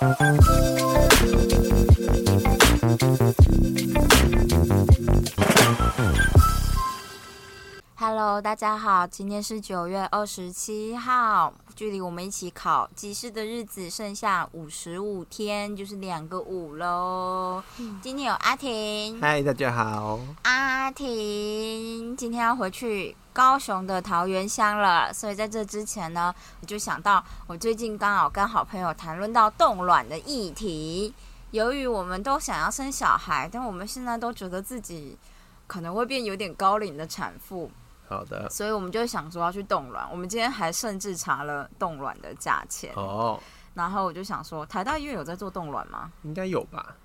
Thank you. 大家好，今天是九月二十七号，距离我们一起考集试的日子剩下五十五天，就是两个五喽。今天有阿婷，嗨，大家好。阿婷今天要回去高雄的桃园乡了，所以在这之前呢，我就想到我最近刚好跟好朋友谈论到冻卵的议题。由于我们都想要生小孩，但我们现在都觉得自己可能会变有点高龄的产妇。好的，所以我们就想说要去冻卵。我们今天还甚至查了冻卵的价钱哦。然后我就想说，台大医院有在做冻卵吗？应该有吧。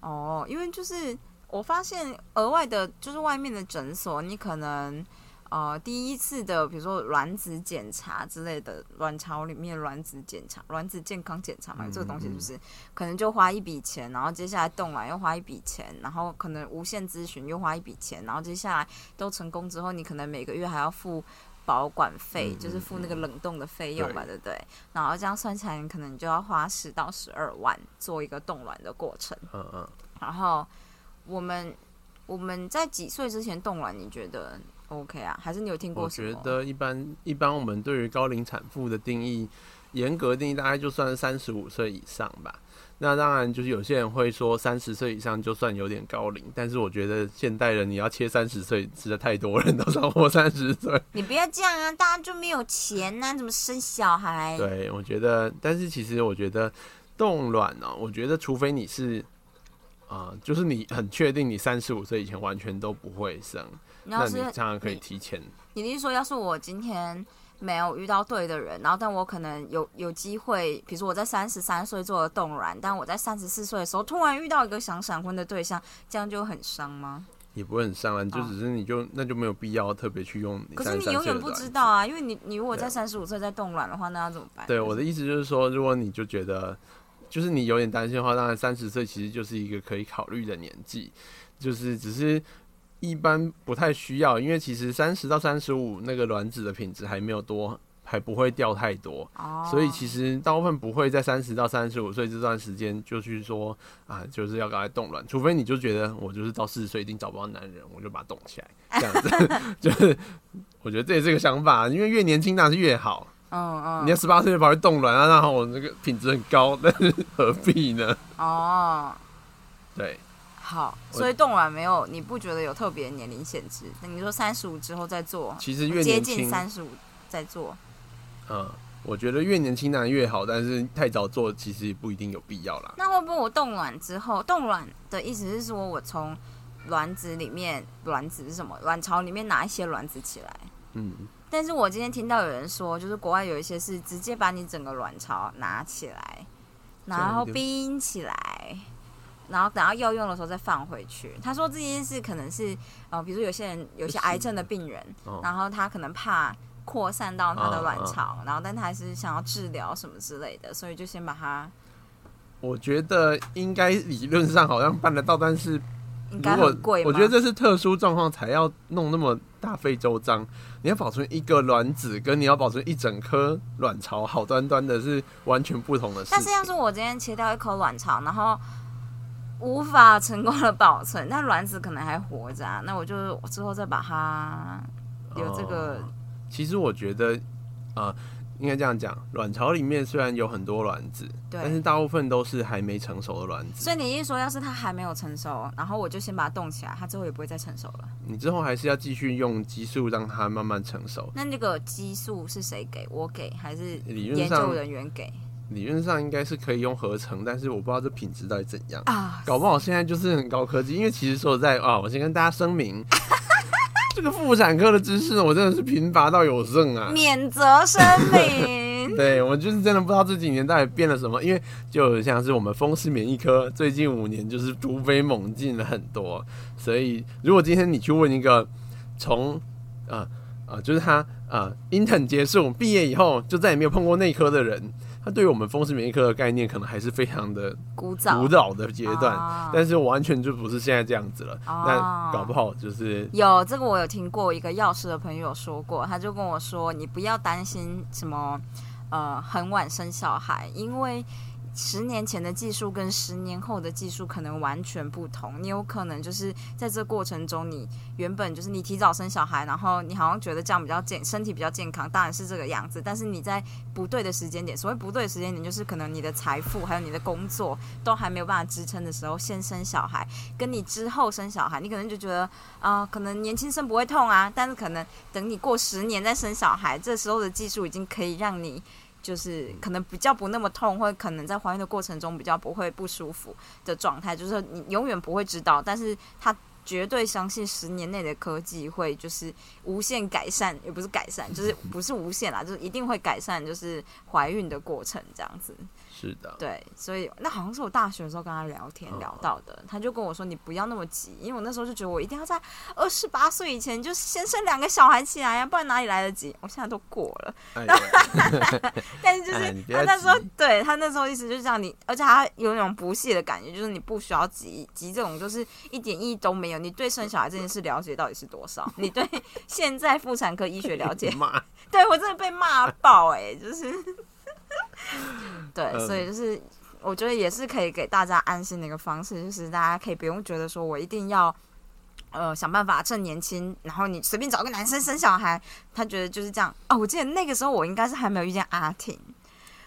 哦，因为就是我发现额外的，就是外面的诊所，你可能。呃，第一次的，比如说卵子检查之类的，卵巢里面卵子检查、卵子健康检查嘛，这个东西就是可能就花一笔钱，然后接下来冻卵又花一笔钱，然后可能无限咨询又花一笔钱，然后接下来都成功之后，你可能每个月还要付保管费，就是付那个冷冻的费用吧，对不对？然后这样算起来，你可能就要花十到十二万做一个冻卵的过程。嗯嗯。然后我们我们在几岁之前冻卵？你觉得？OK 啊，还是你有听过？我觉得一般一般，我们对于高龄产妇的定义，严格定义大概就算三十五岁以上吧。那当然就是有些人会说三十岁以上就算有点高龄，但是我觉得现代人你要切三十岁，实在太多人都超过三十岁。你不要这样啊，大家就没有钱呐，怎么生小孩？对，我觉得，但是其实我觉得冻卵呢，我觉得除非你是啊，就是你很确定你三十五岁以前完全都不会生。那你这样可以提前。你的意思说，要是我今天没有遇到对的人，然后但我可能有有机会，比如说我在三十三岁做了冻卵，但我在三十四岁的时候突然遇到一个想闪婚的对象，这样就很伤吗？也不会很伤啊，就只是你就那就没有必要特别去用。可是你永远不知道啊，因为你你如果在三十五岁再冻卵的话，那要怎么办？对，我的意思就是说，如果你就觉得就是你有点担心的话，当然三十岁其实就是一个可以考虑的年纪，就是只是。一般不太需要，因为其实三十到三十五那个卵子的品质还没有多，还不会掉太多，所以其实大部分不会在三十到三十五岁这段时间就去说啊，就是要赶快冻卵，除非你就觉得我就是到四十岁一定找不到男人，我就把它冻起来，这样子，就是我觉得这也是个想法，因为越年轻当然是越好，嗯嗯，你要十八岁就跑去冻卵啊，然后我那个品质很高，但是何必呢？哦，对。好，所以冻卵没有，你不觉得有特别年龄限制？那你说三十五之后再做，其实越接近三十五再做。嗯，我觉得越年轻当然越好，但是太早做其实不一定有必要啦。那会不会我冻卵之后，冻卵的意思是说我从卵子里面，卵子是什么？卵巢里面拿一些卵子起来。嗯。但是我今天听到有人说，就是国外有一些是直接把你整个卵巢拿起来，然后冰起来。然后等到要用的时候再放回去。他说这件事可能是，呃，比如说有些人有些癌症的病人，然后他可能怕扩散到他的卵巢，然后但他还是想要治疗什么之类的，所以就先把它。我觉得应该理论上好像办得到，但是应该很贵。我觉得这是特殊状况才要弄那么大费周章。你要保存一个卵子，跟你要保存一整颗卵巢，好端端的是完全不同的事。但是要是我今天切掉一颗卵巢，然后。无法成功的保存，那卵子可能还活着啊。那我就之后再把它有这个。其实我觉得，呃，应该这样讲，卵巢里面虽然有很多卵子，但是大部分都是还没成熟的卵子。所以你意思说，要是它还没有成熟，然后我就先把它冻起来，它之后也不会再成熟了。你之后还是要继续用激素让它慢慢成熟。那那个激素是谁给我给，还是研究人员给？理论上应该是可以用合成，但是我不知道这品质到底怎样啊！搞不好现在就是很高科技，因为其实说实在啊，我先跟大家声明，这个妇产科的知识我真的是贫乏到有剩啊！免责声明。对我就是真的不知道这几年到底变了什么，因为就像是我们风湿免疫科最近五年就是突飞猛进了很多，所以如果今天你去问一个从啊啊，就是他啊，intern 结束毕业以后就再也没有碰过内科的人。它对于我们风湿免疫科的概念，可能还是非常的古早、的阶段，但是完全就不是现在这样子了。那搞不好就是有这个，我有听过一个药师的朋友说过，他就跟我说：“你不要担心什么，呃，很晚生小孩，因为十年前的技术跟十年后的技术可能完全不同，你有可能就是在这过程中，你原本就是你提早生小孩，然后你好像觉得这样比较健，身体比较健康，当然是这个样子。但是你在不对的时间点，所谓不对的时间点，就是可能你的财富还有你的工作都还没有办法支撑的时候，先生小孩，跟你之后生小孩，你可能就觉得啊，可能年轻生不会痛啊，但是可能等你过十年再生小孩，这时候的技术已经可以让你。就是可能比较不那么痛，或可能在怀孕的过程中比较不会不舒服的状态，就是你永远不会知道，但是他绝对相信十年内的科技会就是无限改善，也不是改善，就是不是无限啦，就是一定会改善，就是怀孕的过程这样子。是的，对，所以那好像是我大学的时候跟他聊天聊到的，他就跟我说：“你不要那么急，因为我那时候就觉得我一定要在二十八岁以前就先生两个小孩起来呀，不然哪里来得及？我现在都过了。但是就是他那时候，对他那时候意思就是这样，你而且他有那种不屑的感觉，就是你不需要急，急这种就是一点意义都没有。你对生小孩这件事了解到底是多少？你对现在妇产科医学了解？对我真的被骂爆哎，就是。” 对，所以就是我觉得也是可以给大家安心的一个方式，就是大家可以不用觉得说我一定要呃想办法趁年轻，然后你随便找个男生生小孩，他觉得就是这样哦。我记得那个时候我应该是还没有遇见阿婷。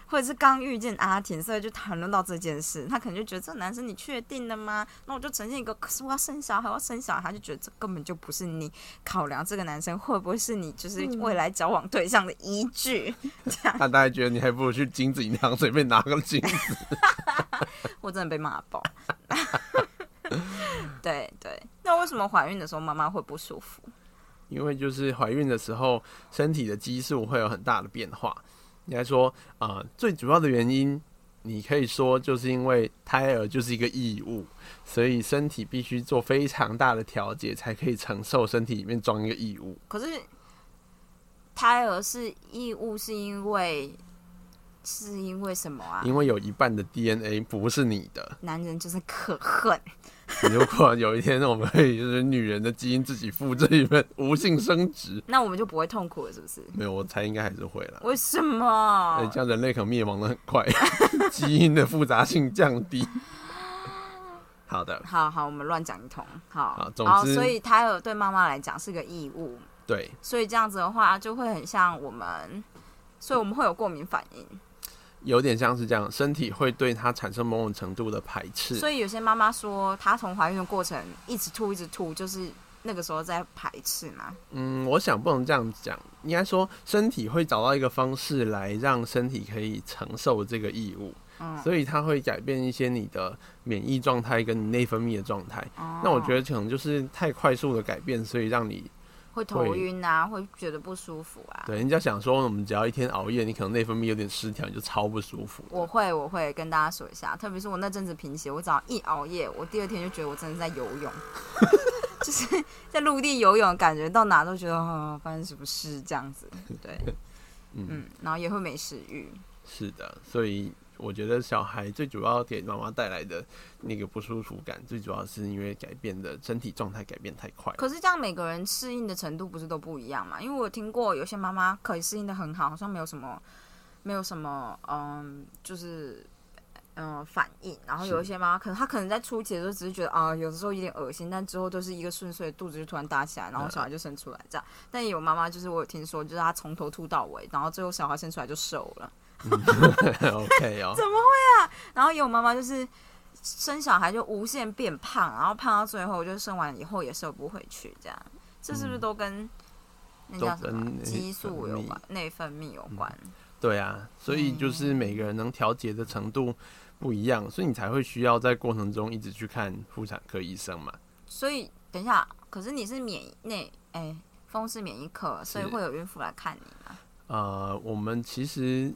或者是刚遇见阿田，所以就谈论到这件事，他可能就觉得这个男生你确定的吗？那我就呈现一个，可是我要生小孩，我要生小孩，他就觉得这根本就不是你考量这个男生会不会是你就是未来交往对象的依据。这样，他大概觉得你还不如去金子银行随便拿个金子。我真的被骂爆。对对，那为什么怀孕的时候妈妈会不舒服？因为就是怀孕的时候，身体的激素会有很大的变化。应该说，啊，最主要的原因，你可以说就是因为胎儿就是一个异物，所以身体必须做非常大的调节，才可以承受身体里面装一个异物。可是，胎儿是异物，是因为。是因为什么啊？因为有一半的 DNA 不是你的。男人就是可恨。如果有一天我们可以就是女人的基因自己复制一份无性生殖，那我们就不会痛苦了，是不是？没有，我猜应该还是会了。为什么？这样人类可能灭亡的很快，基因的复杂性降低。好的，好好，我们乱讲一通。好，好，总之，所以胎儿对妈妈来讲是个异物。对，所以这样子的话，就会很像我们，所以我们会有过敏反应。有点像是这样，身体会对它产生某种程度的排斥。所以有些妈妈说，她从怀孕的过程一直吐，一直吐，就是那个时候在排斥嘛。嗯，我想不能这样讲，应该说身体会找到一个方式来让身体可以承受这个异物。嗯，所以它会改变一些你的免疫状态跟你内分泌的状态。那我觉得可能就是太快速的改变，所以让你。会头晕啊，会觉得不舒服啊。对，人家想说，我们只要一天熬夜，你可能内分泌有点失调，你就超不舒服。我会，我会跟大家说一下，特别是我那阵子贫血，我只要一熬夜，我第二天就觉得我真的在游泳，就是在陆地游泳，感觉到哪都觉得啊，发生什么事这样子。对，嗯，然后也会没食欲。是的，所以。我觉得小孩最主要给妈妈带来的那个不舒服感，最主要是因为改变的身体状态改变太快。可是这样每个人适应的程度不是都不一样嘛？因为我听过有些妈妈可以适应的很好，好像没有什么，没有什么，嗯，就是嗯反应。然后有一些妈妈可能她可能在初期的时候只是觉得啊，有的时候有点恶心，但之后都是一个顺遂，肚子就突然大起来，然后小孩就生出来这样。但也有妈妈就是我有听说，就是她从头吐到尾，然后最后小孩生出来就瘦了。OK 哦，怎么会啊？然后有妈妈就是生小孩就无限变胖，然后胖到最后就生完以后也瘦不回去，这样，这是不是都跟那叫什么激素有关、内分泌有关？对啊，所以就是每个人能调节的程度不一样，所以你才会需要在过程中一直去看妇产科医生嘛。所以等一下，可是你是免内哎，风湿免疫科，所以会有孕妇来看你吗？呃，我们其实。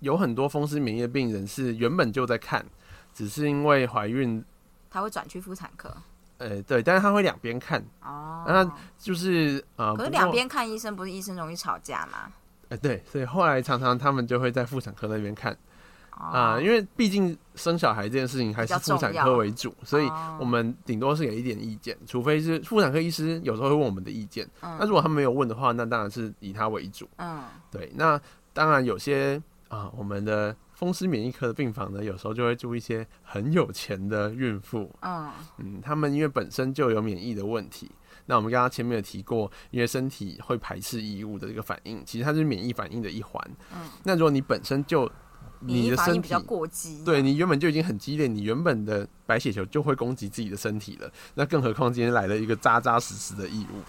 有很多风湿免疫的病人是原本就在看，只是因为怀孕，他会转去妇产科。呃，对，但是他会两边看。哦，那就是呃，可是两边看医生，不是医生容易吵架吗？哎，对，所以后来常常他们就会在妇产科那边看。啊，因为毕竟生小孩这件事情还是妇产科为主，所以我们顶多是给一点意见，除非是妇产科医师有时候会问我们的意见。那如果他没有问的话，那当然是以他为主。嗯，对，那当然有些。啊，我们的风湿免疫科的病房呢，有时候就会住一些很有钱的孕妇，嗯，嗯，他们因为本身就有免疫的问题。那我们刚刚前面有提过，因为身体会排斥异物的这个反应，其实它是免疫反应的一环。嗯，那如果你本身就你的身体比较过激，对你原本就已经很激烈，你原本的白血球就会攻击自己的身体了，那更何况今天来了一个扎扎实实的异物。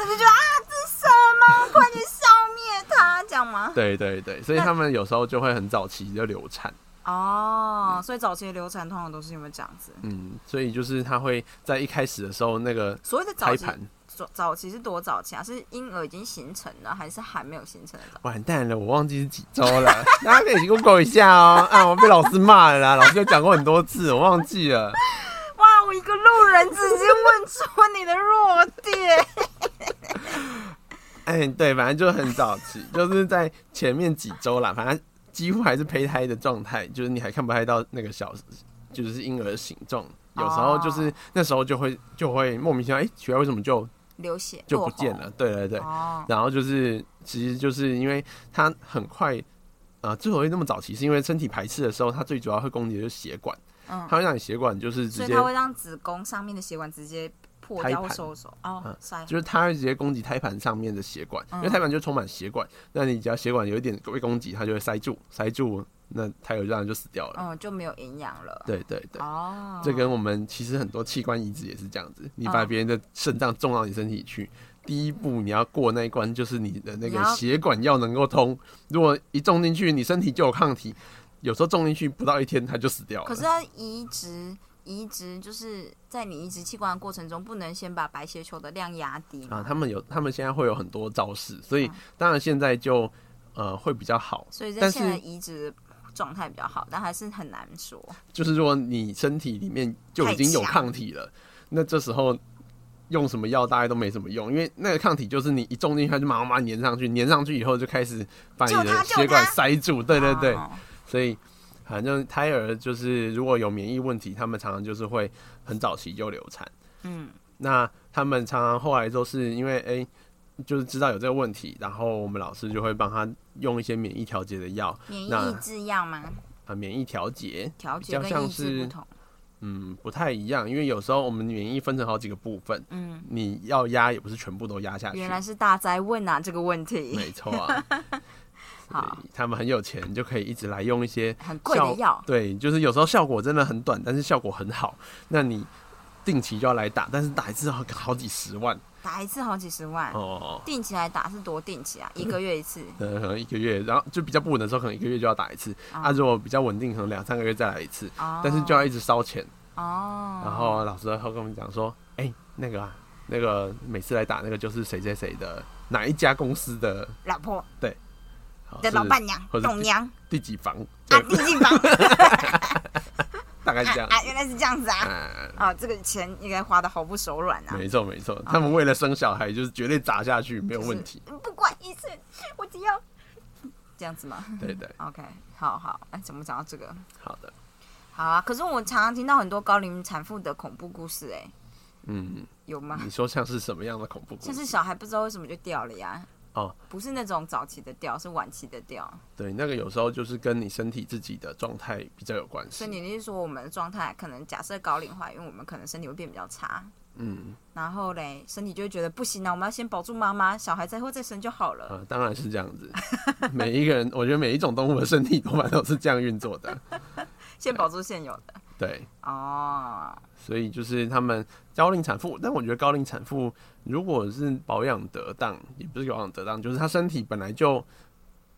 吗？对对对，所以他们有时候就会很早期就流产。哦，所以早期的流产通常都是因为这样子。嗯，所以就是他会在一开始的时候那个所谓的早期，早早期是多早期啊？是婴儿已经形成了，还是还没有形成的？完蛋了，我忘记是几周了，大家可以 Google 一下哦。啊，我被老师骂了啦，老师有讲过很多次，我忘记了。哇，我一个路人直接问出你的弱点。哎，对，反正就很早期，就是在前面几周啦，反正几乎还是胚胎的状态，就是你还看不太到那个小，就是婴儿的形状。有时候就是那时候就会就会莫名其妙，哎、奇怪为什么就流血就不见了？对对对，哦，然后就是其实就是因为它很快，呃，之所以那么早期，是因为身体排斥的时候，它最主要会攻击的就是血管，嗯它会让你血管就是直接所以它会让子宫上面的血管直接破掉或胎盘收缩。哦嗯，塞，就是它会直接攻击胎盘上面的血管，因为嗯胎盘就充满血管，那你只要血管有一点被攻击，它就会塞住，塞住，那胎儿这样就死掉了。嗯，就没有营养了。对对对，哦，这跟我们其实很多器官移植也是这样子，你把嗯别人的肾脏种到你身体去。第一步你要过那一关，就是你的那个血管要能够通。如果一种进去，你身体就有抗体，有时候种进去不到一天，它就死掉了。可是它移植移植就是在你移植器官的过程中，不能先把白血球的量压低啊，他们有，他们现在会有很多招式，所以嗯当然现在就呃会比较好。所以在但现在是移植状态比较好，但还是很难说。就是如果你身体里面就已经有抗体了，那这时候用什么药大概都没什么用，因为那个抗体就是你一种进去，它就马上粘上去，粘上去以后就开始把你的血管塞住。对对对，哦所以反正胎儿就是如果有免疫问题，他们常常就是会很早期就流产。嗯，那他们常常后来都是因为哎、就是知道有这个问题，然后我们老师就会帮他用一些免疫调节的药免疫抑制药吗？啊，免疫调节，调节跟抑制是不同。嗯，不太一样，因为有时候我们免疫分成好几个部分，嗯，你要压也不是全部都压下去原，来是大灾问啊，这个问题没错啊。他们很有钱，就可以一直来用一些很贵的药。对，就是有时候效果真的很短，但是效果很好。那你定期就要来打，但是打一次好好几十万打一次好几十万，哦。定期来打是多定期啊？一个月一次。呃，可能一个月，然后就比较不稳的时候，可能一个月就要打一次。哦啊，如果比较稳定，可能两三个月再来一次，哦但是就要一直烧钱。哦，然后老师会跟我们讲说，哎、那个啊，那个每次来打那个就是谁谁谁的哪一家公司的老婆好的老是伴娘、董娘第几房，啊，对，地进房 大概是这样。啊，原来是这样子啊！嗯，啊，这个钱应该花的毫不手软啊。没错没错，他们为了生小孩，就是绝对砸下去没有问题。就是不管一次，我只要这样子吗对对？OK，好好，哎，怎么讲到这个？好的，好啊，可是我常常听到很多高龄产妇的恐怖故事、哎，嗯，有吗？你说像是什么样的恐怖故事？像是小孩不知道为什么就掉了呀？哦，不是那种早期的掉，是晚期的掉。对，那个有时候就是跟你身体自己的状态比较有关系所以系。你是说我们的状态可能假设高龄化，因为，我们可能身体会变比较差，嗯，然后嘞，身体就会觉得不行啊，我们要先保住妈妈，小孩再会再生就好了。呃，当然是这样子。每一个人，我觉得每一种动物的身体多半都是这样运作的。先保住现有的。对，哦，所以就是他们高龄产妇，但我觉得高龄产妇如果是保养得当，也不是保养得当，就是她身体本来就，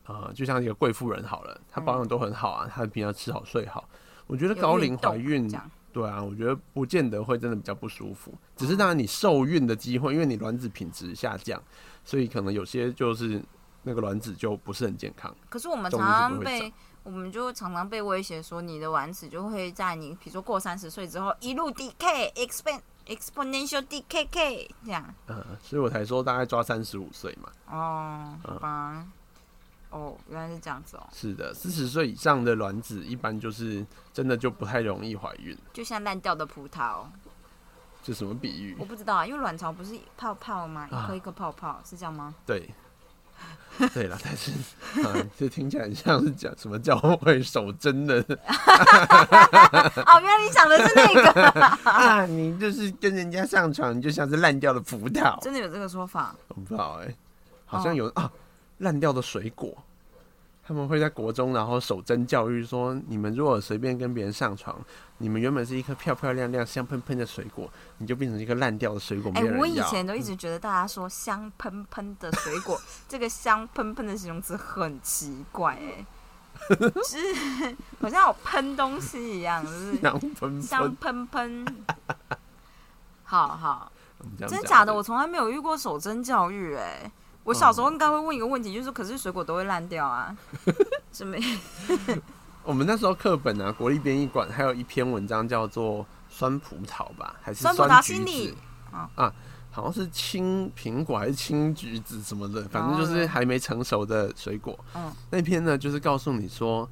呃，就像一个贵妇人好了，她保养都很好啊，她平常吃好睡好。我觉得高龄怀孕对啊，我觉得不见得会真的比较不舒服，只是当然你受孕的机会，因为你卵子品质下降，所以可能有些就是那个卵子就不是很健康。可是我们动常常被，我们就常常被威胁说，你的卵子就会在你，比如说过三十岁之后一路 decay，expand exponential decay 这样。呃，所以我才说大概抓三十五岁嘛。哦，好嗯吧。哦，原来是这样子哦，是的，四十岁以上的卵子一般就是真的就不太容易怀孕。就像烂掉的葡萄，这什么比喻我？不知道啊，因为卵巢不是泡泡吗？啊一颗一颗泡泡，是这样吗？对，对了，但是啊，这听起来很像是讲什么教会守贞的 哦，原来你想的是那个，啊，你就是跟人家上床，你就像是烂掉的葡萄。真的有这个说法？我不知道哎、好像有、啊，烂掉的水果。他们会在国中，然后守贞教育说，你们如果随便跟别人上床，你们原本是一颗漂漂亮亮、香喷喷的水果，你就变成一个烂掉的水果，哎。我以前都一直觉得大家说香喷喷的水果，这个香喷喷的形容词很奇怪、哎，就是好像有喷东西一样，就是香喷香喷。好好，真假的？我从来没有遇过守贞教育、哎，我小时候应该会问一个问题，就是说，可是水果都会烂掉啊，什么？我们那时候课本啊，国立编译馆还有一篇文章叫做酸葡萄吧，还是酸葡萄啊啊，好像是青苹果还是青橘子什么的，反正就是还没成熟的水果。嗯，那篇呢，就是告诉你说，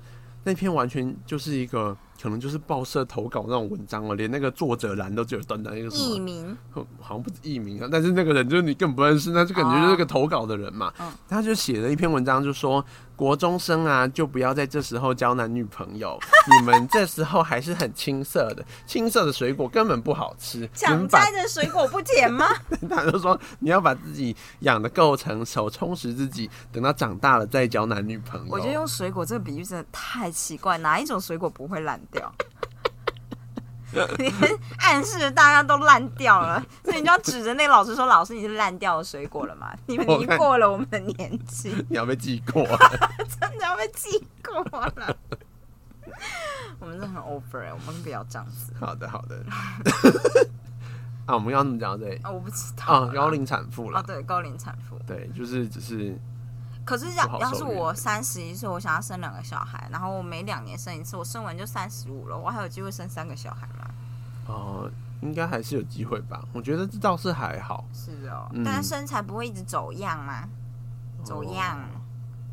那篇完全就是一个可能就是报社投稿那种文章哦，连那个作者栏都只有短短一个什么，艺名好像不是艺名啊，但是那个人就是你根本不认识，那就感觉就是个投稿的人嘛。嗯他就写了一篇文章，就说国中生啊，就不要在这时候交男女朋友，你们这时候还是很青涩的，青涩的水果根本不好吃。你抢摘的水果不甜吗？他就说你要把自己养的够成熟，充实自己，等到长大了再交男女朋友。我觉得用水果这个比喻真的太奇怪，哪一种水果不会烂掉？你 暗示大家都烂掉了，所以你就要指着那个老师说：“老师，你是烂掉的水果了吗？你们已经过了我们的年纪，你要被记过、啊，真的要被记过了。”我们这很 over 哎、我们不要这样子好的好的。啊，我们刚刚怎么讲到这里？啊！我不知道啊，啦高龄产妇啊，了。对，高龄产妇。对，就是只是可是不要要是我三十一岁，我想要生两个小孩，然后我每两年生一次，我生完就三十五了，我还有机会生三个小孩吗？哦、应该还是有机会吧。我觉得这倒是还好。是哦，嗯但是身材不会一直走样吗？走样，哦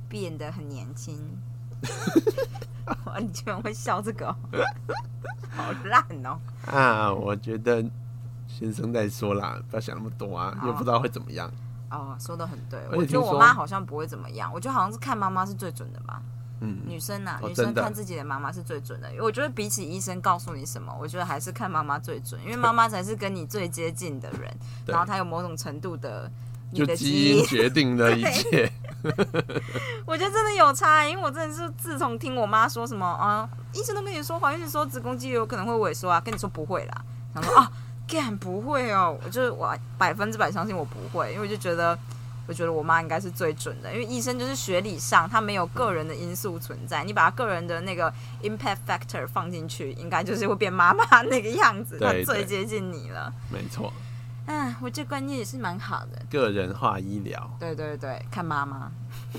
变得很年轻。哇，你居然会笑这个、哦，好烂哦！啊，我觉得先生再说啦，不要想那么多啊，又不知道会怎么样。哦，说的很对，我觉得我妈好像不会怎么样，我觉得好像是看妈妈是最准的吧。嗯，女生呐、哦女生看自己的妈妈是最准的。我觉得比起医生告诉你什么，我觉得还是看妈妈最准，因为妈妈才是跟你最接近的人，然后她有某种程度的你就的基因决定了一切。我觉得真的有差，因为我真的是自从听我妈说什么啊，医生都跟你说怀孕的时候子宫肌瘤有可能会萎缩啊，跟你说不会啦，想说啊，干不会哦，我就是我百分之百相信我不会，因为我就觉得。我觉得我妈应该是最准的，因为医生就是学理上他没有个人的因素存在，你把他个人的那个 impact factor 放进去，应该就是会变妈妈那个样子，他最接近你了。没错，嗯，我这观念也是蛮好的。个人化医疗，对对对，看妈妈。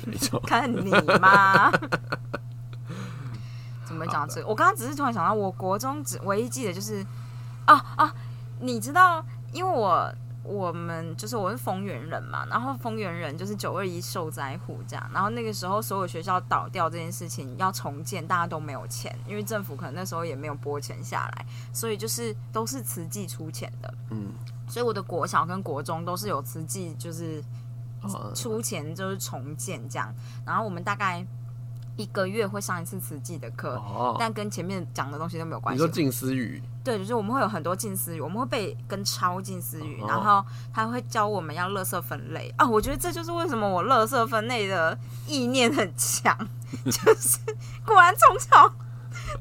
没错。看你妈。怎么讲这个？我刚刚只是突然想到，我国中只唯一记得就是，啊啊，你知道，因为我我们就是我是丰原人嘛，然后丰原人就是九二一受灾户这样，然后那个时候所有学校倒掉这件事情要重建，大家都没有钱，因为政府可能那时候也没有拨钱下来，所以就是都是慈济出钱的，嗯，所以我的国小跟国中都是有慈济就是哦。出钱就是重建这样，然后我们大概一个月会上一次慈济的课，哦，但跟前面讲的东西都没有关系你说。近思语，对，就是我们会有很多近思语，我们会背跟抄近思语，哦然后他会教我们要垃圾分类啊。我觉得这就是为什么我垃圾分类的意念很强，就是果然从小。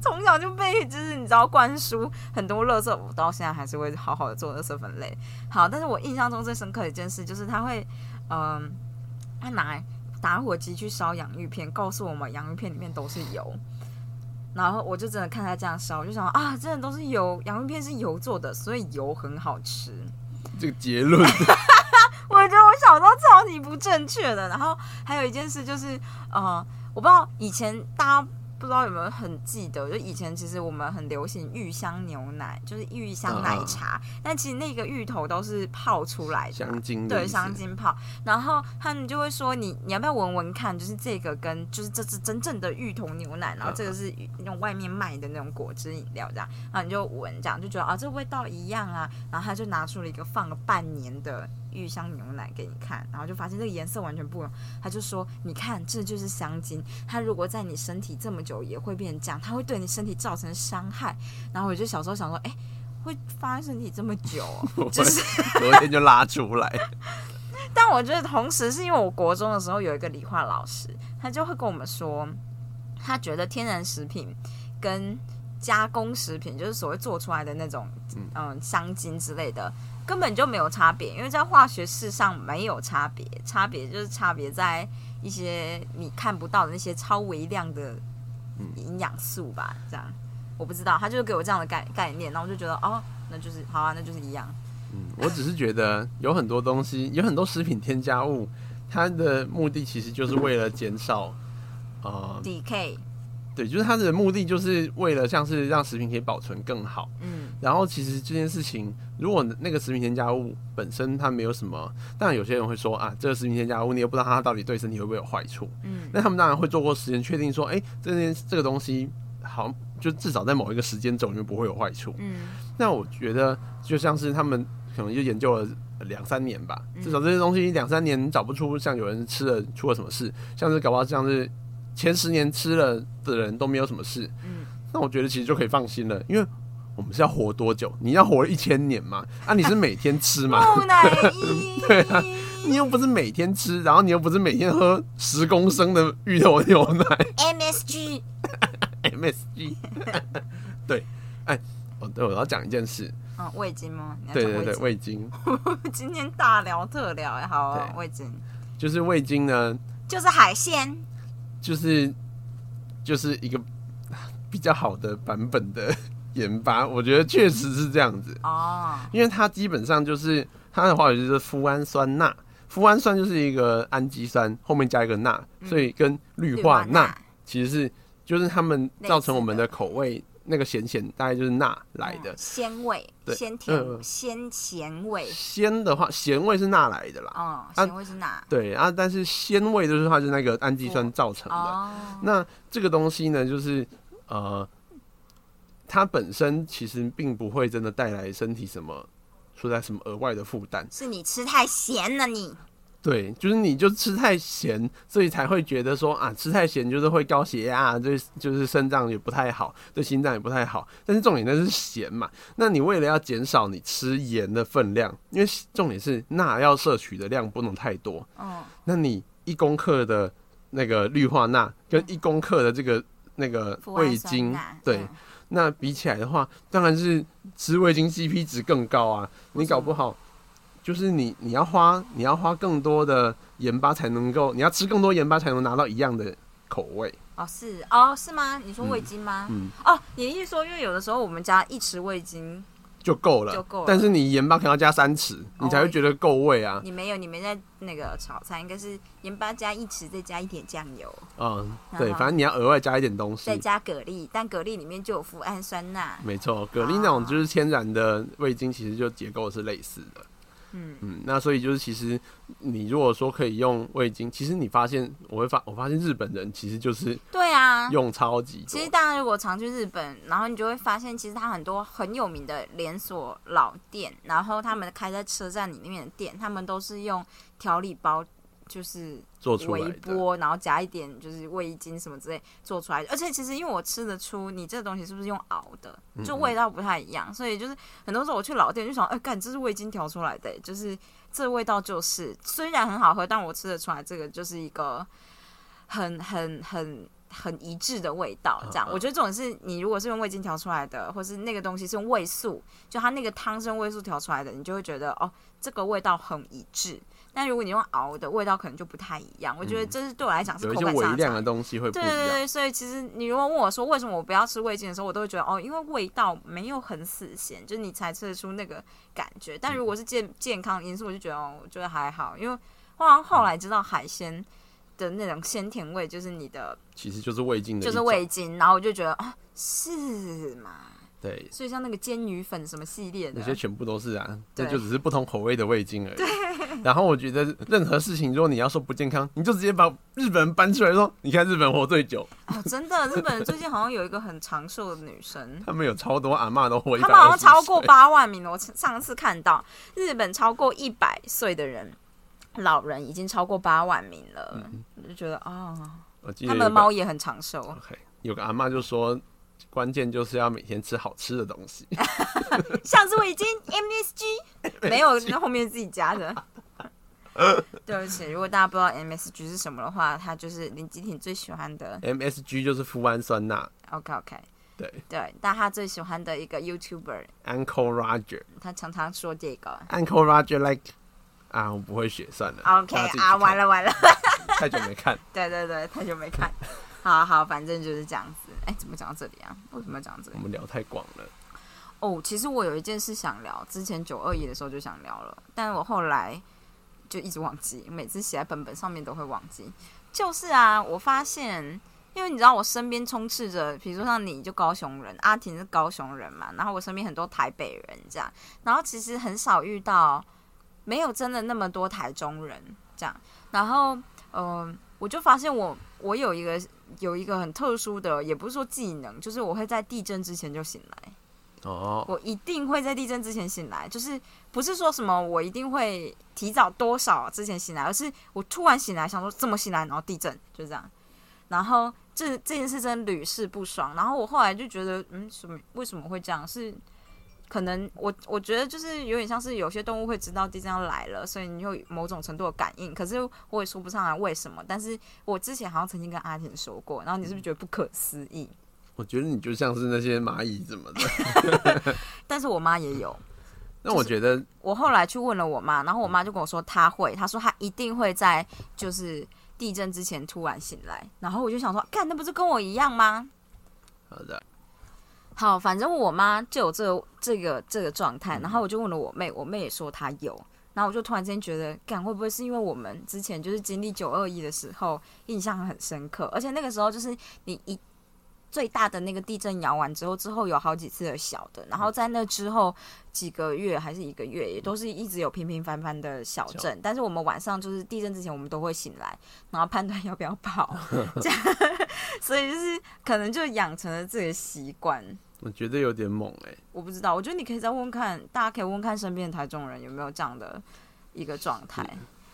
从小就被就是你知道灌输很多垃圾，我到现在还是会好好的做垃圾分类。好，但是我印象中最深刻的一件事就是他会，嗯、他拿来打火机去烧洋芋片，告诉我们洋芋片里面都是油。然后我就真的看他这样烧，我就想啊，真的都是油，洋芋片是油做的，所以油很好吃。这个结论，我觉得我小时候超级不正确的。然后还有一件事就是，呃，我不知道以前大家不知道有没有很记得，就以前其实我们很流行芋香牛奶，就是芋香奶茶，但其实那个芋头都是泡出来的。香精对香精泡，然后他们就会说你你要不要闻闻看，就是这个跟就是这是真正的芋头牛奶，然后这个是那种外面卖的那种果汁饮料这样，然后你就闻这样就觉得啊这味道一样啊，然后他就拿出了一个放了半年的玉香牛奶给你看，然后就发现这个颜色完全不一样。他就说：“你看，这就是香精，它如果在你身体这么久也会变这样，它会对你身体造成伤害。”然后我就小时候想说：“哎、会发在身体这么久、哦，就是。”昨天就拉出来。但我觉得同时是因为我国中的时候有一个理化老师，他就会跟我们说，他觉得天然食品跟加工食品，就是所谓做出来的那种嗯香精之类的，根本就没有差别，因为在化学式上没有差别，差别就是差别在一些你看不到的那些超微量的营养素吧，这样我不知道，他就是给我这样的概概念，然后我就觉得哦，那就是好啊，那就是一样。嗯，我只是觉得有很多东西，有很多食品添加物，它的目的其实就是为了减少，呃，DK，对，就是它的目的就是为了像是让食品可以保存更好。嗯然后其实这件事情，如果那个食品添加物本身它没有什么，当然有些人会说啊，这个食品添加物你又不知道它到底对身体会不会有坏处。嗯。那他们当然会做过实验，确定说，哎、这件这个东西好，就至少在某一个时间轴里面不会有坏处。嗯。那我觉得就像是他们可能就研究了两三年吧，嗯。至少这些东西两三年找不出像有人吃了出了什么事，像是搞不好像是前十年吃了的人都没有什么事，嗯。那我觉得其实就可以放心了，因为我们是要活多久？你要活一千年吗？啊，你是每天吃吗？木乃伊，对啊你又不是每天吃，然后你又不是每天喝十公升的芋头牛奶 MSG，MSG，对，哎，哦，对，我要讲一件事，嗯，味精吗？你要对对对，味精。今天大聊特聊，哎，好味精就是味精呢，就是海鲜，就是就是一个比较好的版本的研发，我觉得确实是这样子，哦，因为它基本上就是它的化学就是富氨酸钠，富氨酸就是一个氨基酸后面加一个钠，所以跟氯化钠其实是就是它们造成我们的口味那个咸咸大概就是钠来的嗯，鲜味、对鲜甜、嗯鲜咸味，鲜的话咸味是钠来的啦，哦，咸味是钠？对啊，但是鲜味就是它是那个氨基酸造成的。哦，那这个东西呢，就是呃，它本身其实并不会真的带来身体什么说在什么额外的负担。是你吃太咸了，你。对，就是你就吃太咸，所以才会觉得说啊，吃太咸就是会高血压，对，就是肾脏也不太好，对心脏也不太好。但是重点那是咸嘛，那你为了要减少你吃盐的分量，因为重点是钠要摄取的量不能太多，哦，那你一公克的那个氯化钠跟一公克的这个那个味精，对，嗯那比起来的话，当然是吃味精 CP 值更高啊！你搞不好就是你你要花你要花更多的盐巴才能够，你要吃更多盐巴才能拿到一样的口味。哦是哦是吗？你说味精吗？嗯，哦，你的意思说，因为有的时候我们家一匙味精，就够了，就够了但是你盐巴可能要加三匙，你才会觉得够味啊。你没有，你没在那个炒菜，应该是盐巴加一匙，再加一点酱油，嗯，对，反正你要额外加一点东西。再加蛤蜊，但蛤蜊里面就有富氨酸钠。没错，蛤蜊那种就是天然的味精，其实就结构是类似的。嗯。嗯，那所以就是其实你如果说可以用味精，其实你发现我会发我发现日本人其实就是对啊，用超级其实大家如果常去日本，然后你就会发现，其实它很多很有名的连锁老店，然后他们开在车站里面的店，他们都是用调理包，就是微做出微。波，然后加一点就是味精什么之类做出来的。而且其实因为我吃得出你这个东西是不是用熬的，嗯就味道不太一样，所以就是很多时候我去老店就想，哎、干这是味精调出来的、就是这味道就是虽然很好喝，但我吃得出来这个就是一个很很很。很一致的味道，这样我觉得这种是你如果是用味精调出来的，或是那个东西是用味素，就它那个汤是用味素调出来的，你就会觉得哦，这个味道很一致。但如果你用熬的，味道可能就不太一样。我觉得这是对我来讲是口感上微量的。东西会不一样。对对对，所以其实你如果问我说为什么我不要吃味精的时候，我都会觉得哦，因为味道没有很死咸，就是你才吃得出那个感觉。但如果是健健康因素，我就觉得哦，我觉得还好，因为我好像后来知道海鲜的那种鲜甜味，就是你的其实就是味精的就是，味精，然后我就觉得啊，是嘛？对，所以像那个煎鱼粉什么系列的那，些全部都是啊，这对就只是不同口味的味精而已。然后我觉得任何事情，如果你要说不健康，你就直接把日本人搬出来说，你看日本活最久，哦，真的，日本人最近好像有一个很长寿的女生，他们有超多阿妈都活他百们好像超过八万名了。我上次看到日本超过一百岁的人，老人已经超过八万名了，我就觉得啊、我记得他们的猫也很长寿。OK，有个阿妈就说，关键就是要每天吃好吃的东西。像是我已经 MSG 没有，那后面自己加的。对不起，如果大家不知道 MSG 是什么的话，它就是林吉挺最喜欢的。MSG 就是富氨酸钠，OK OK，对对，但他最喜欢的一个 YouTuber，，Uncle Roger。他常常说这个。Uncle Roger like 啊，我不会写算了。OK 啊，完了，了完了，太久没看。对对对，太久没看。好好，反正就是这样子。哎，怎么讲到这里啊？为什么要讲到这里我？们聊太广了。哦，其实我有一件事想聊，之前九二一的时候就想聊了，但我后来就一直忘记，每次写在本本上面都会忘记。就是啊，我发现，因为你知道我身边充斥着，比如说像你就高雄人，阿婷是高雄人嘛，然后我身边很多台北人这样，然后其实很少遇到没有真的那么多台中人这样，然后嗯、呃我就发现我我有一个有一个很特殊的，也不是说技能，就是我会在地震之前就醒来。哦，我一定会在地震之前醒来，就是不是说什么我一定会提早多少之前醒来，而是我突然醒来想说这么醒来，然后地震就这样。然后这这件事真屡试不爽。然后我后来就觉得，嗯，什么为什么会这样？是可能我我觉得就是有点像是有些动物会知道地震要来了，所以你有某种程度的感应。可是我也说不上来为什么。但是我之前好像曾经跟阿婷说过，然后你是不是觉得不可思议？我觉得你就像是那些蚂蚁怎么的。但是我妈也有。那我觉得我后来去问了我妈，然后我妈就跟我说她会，她说她一定会在就是地震之前突然醒来，然后我就想说，干那不是跟我一样吗？好的，好，反正我妈就有这个这个这个状态，然后我就问了我妹，我妹也说她有，然后我就突然之间觉得，干会不会是因为我们之前就是经历九二一的时候印象很深刻，而且那个时候就是你一最大的那个地震摇完之后，之后有好几次的小的，然后在那之后几个月还是一个月，也都是一直有平平凡凡的小震。但是我们晚上就是地震之前，我们都会醒来，然后判断要不要跑，这样，所以就是可能就养成了这个习惯。我觉得有点猛哎、我不知道，我觉得你可以再问问看，大家可以问问看身边的台中人有没有这样的一个状态。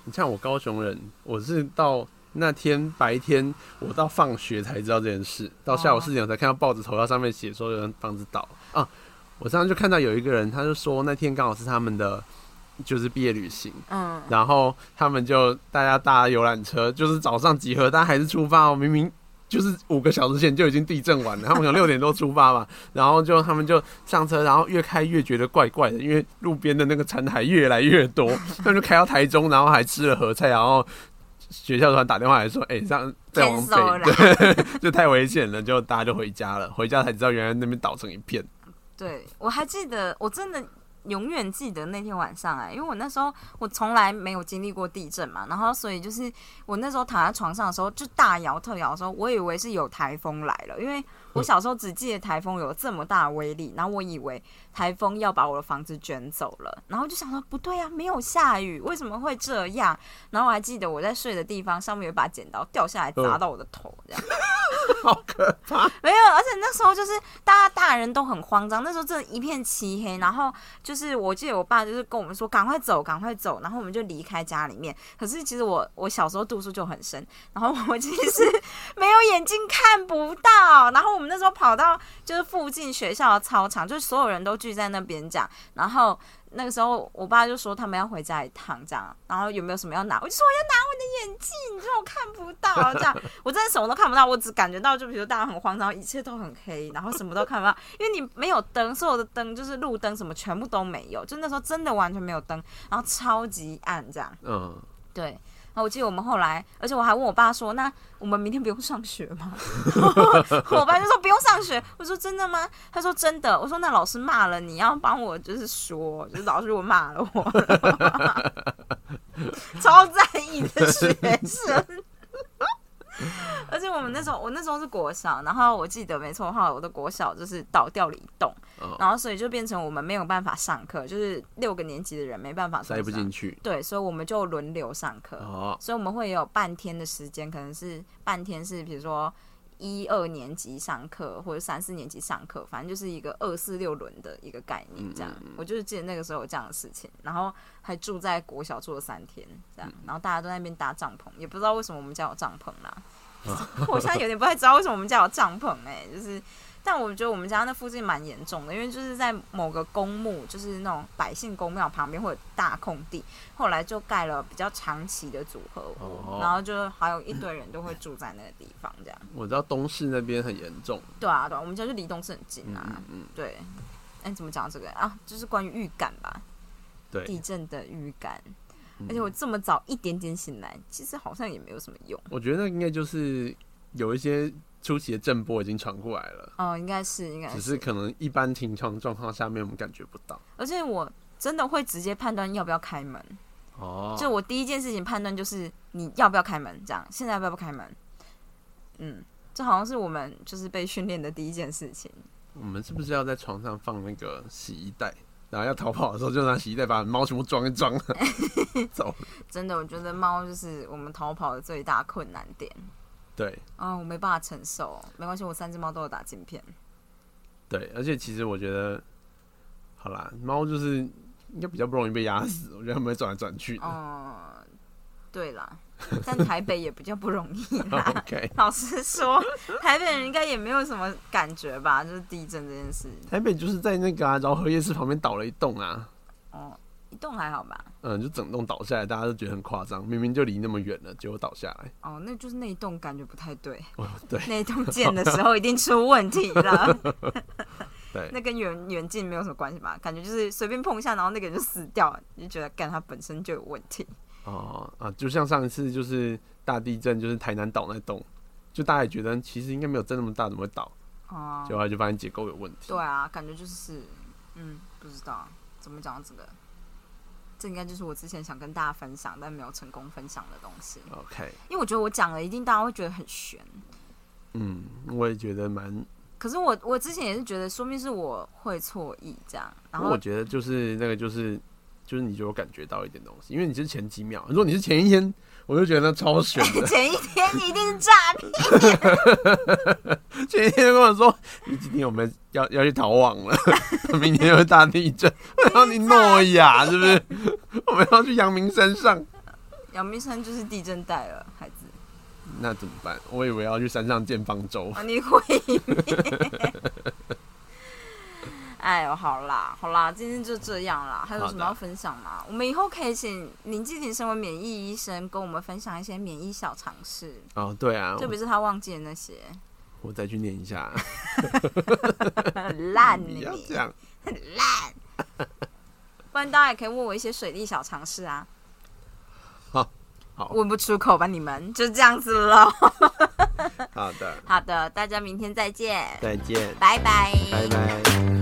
你像我高雄人，我是到那天白天我到放学才知道这件事，到下午哦四点我才看到报纸头条上面写说有人房子倒啊。我上次就看到有一个人，他就说那天刚好是他们的就是毕业旅行，嗯，然后他们就大家搭游览车，就是早上集合，但还是出发哦。明明就是五个小时前就已经地震完了，他们可能 六点多出发嘛，然后就他们就上车，然后越开越觉得怪怪的，因为路边的那个残骸越来越多，他们就开到台中，然后还吃了合菜，然后。学校突然打电话来说：“哎、这样再往北，对，就太危险了，就大家就回家了。回家才知道原来那边倒成一片。对我还记得，我真的永远记得那天晚上哎、因为我那时候我从来没有经历过地震嘛，然后所以就是我那时候躺在床上的时候，就大摇特摇的时候，我以为是有台风来了，因为我小时候只记得台风有这么大的威力，然后我以为台风要把我的房子卷走了，然后就想说不对啊，没有下雨，为什么会这样？然后我还记得我在睡的地方上面有一把剪刀掉下来砸到我的头，这样。好可怕！没有，而且那时候就是大家大人都很慌张，那时候真的一片漆黑。然后就是我记得我爸就是跟我们说赶快走，赶快走，然后我们就离开家里面。可是其实我我小时候度数就很深，然后我其实 没有眼睛看不到。然后我们那时候跑到就是附近学校的操场，就是所有人都聚在那边讲，然后。那个时候，我爸就说他们要回家一趟，这样，然后有没有什么要拿？我就说我要拿我的眼镜，你说我看不到，这样，我真的什么都看不到，我只感觉到，就比如大家很慌张，一切都很黑，然后什么都看不到，因为你没有灯，所有的灯就是路灯什么全部都没有，就那时候真的完全没有灯，然后超级暗这样，嗯，对。然后我记得我们后来，而且我还问我爸说：“那我们明天不用上学吗？” 我爸就说：“不用上学。”我说：“真的吗？”他说：“真的。”我说：“那老师骂了你要帮我，就是说，就是老师如果骂了我，超在意的学生。” 而且我们那时候，我那时候是国小，然后我记得没错的话，我的国小就是倒掉了一栋，哦然后所以就变成我们没有办法上课，就是六个年级的人没办法塞不进去。对，所以我们就轮流上课，哦，所以我们会有半天的时间，可能是半天是比如说一二年级上课，或者三四年级上课，反正就是一个二四六轮的一个概念，这样。我就是记得那个时候有这样的事情，然后还住在国小住了三天，这样，然后大家都在那边搭帐篷，也不知道为什么我们家有帐篷啦。我现在有点不太知道为什么我们家有帐篷、哎，就是。但我觉得我们家那附近蛮严重的，因为就是在某个公墓，就是那种百姓公庙旁边会有大空地，后来就盖了比较长期的组合屋，哦然后就还有一堆人都会住在那个地方，这样。我知道东市那边很严重。对啊，对啊，我们家就离东市很近嗯啊。嗯嗯，对，哎、怎么讲这个啊？就是关于预感吧，对地。震的预感。嗯而且我这么早一点点醒来，其实好像也没有什么用。我觉得那应该就是有一些初期的震波已经传过来了，哦，应该是，应该只是可能一般平常状况下面我们感觉不到。而且我真的会直接判断要不要开门。哦，就我第一件事情判断就是你要不要开门，这样现在要不要开门？嗯，这好像是我们就是被训练的第一件事情。我们是不是要在床上放那个洗衣袋？然后要逃跑的时候，就拿洗衣袋把猫全部装一装，走。真的，我觉得猫就是我们逃跑的最大困难点。对啊、我没办法承受。没关系，我三只猫都有打镜片。对，而且其实我觉得，好啦，猫就是应该比较不容易被压死，我觉得它们会转来转去的。哦、对啦，但台北也比较不容易啦。OK，老实说，台北人应该也没有什么感觉吧，就是地震这件事。台北就是在那个啊饶河夜市旁边倒了一栋啊，哦，一栋还好吧？嗯，就整栋倒下来，大家都觉得很夸张，明明就离那么远了，结果倒下来。哦，那就是那一栋感觉不太对。哦，对那一栋建的时候一定出问题了。对，那跟远远近没有什么关系吧？感觉就是随便碰一下，然后那个人就死掉了，你就觉得干他本身就有问题。哦啊，就像上一次就是大地震，就是台南岛那栋，就大家也觉得其实应该没有震那么大，怎么会倒？哦、结果就发现结构有问题。对啊，感觉就是，嗯，不知道怎么讲这个。这应该就是我之前想跟大家分享，但没有成功分享的东西。OK，因为我觉得我讲了，一定大家会觉得很悬。嗯，我也觉得蛮，可是我我之前也是觉得，说明是我会错意这样，然后我觉得就是那个就是就是你就有感觉到一点东西，因为你是前几秒，如果你是前一天，我就觉得那超悬的。前一天你一定是诈骗。前一天跟我说，你今天我们要要去逃亡了，明天有大地震，然后你诺亚是不是？我们要去阳明山上，阳明山就是地震带了，孩子。那怎么办？我以为要去山上建方舟。啊，你毁灭。哎呦，好啦，好啦，今天就这样啦。还有什么要分享吗？我们以后可以请林继廷身为免疫医生，跟我们分享一些免疫小常识，哦，对啊，特别是他忘记的那些。我再去念一下。很 烂 你呢要这样，很 烂。不然大家也可以问我一些水利小常识啊。好，好问不出口吧？你们就这样子喽。好的，好的，大家明天再见，再见，拜拜。拜拜。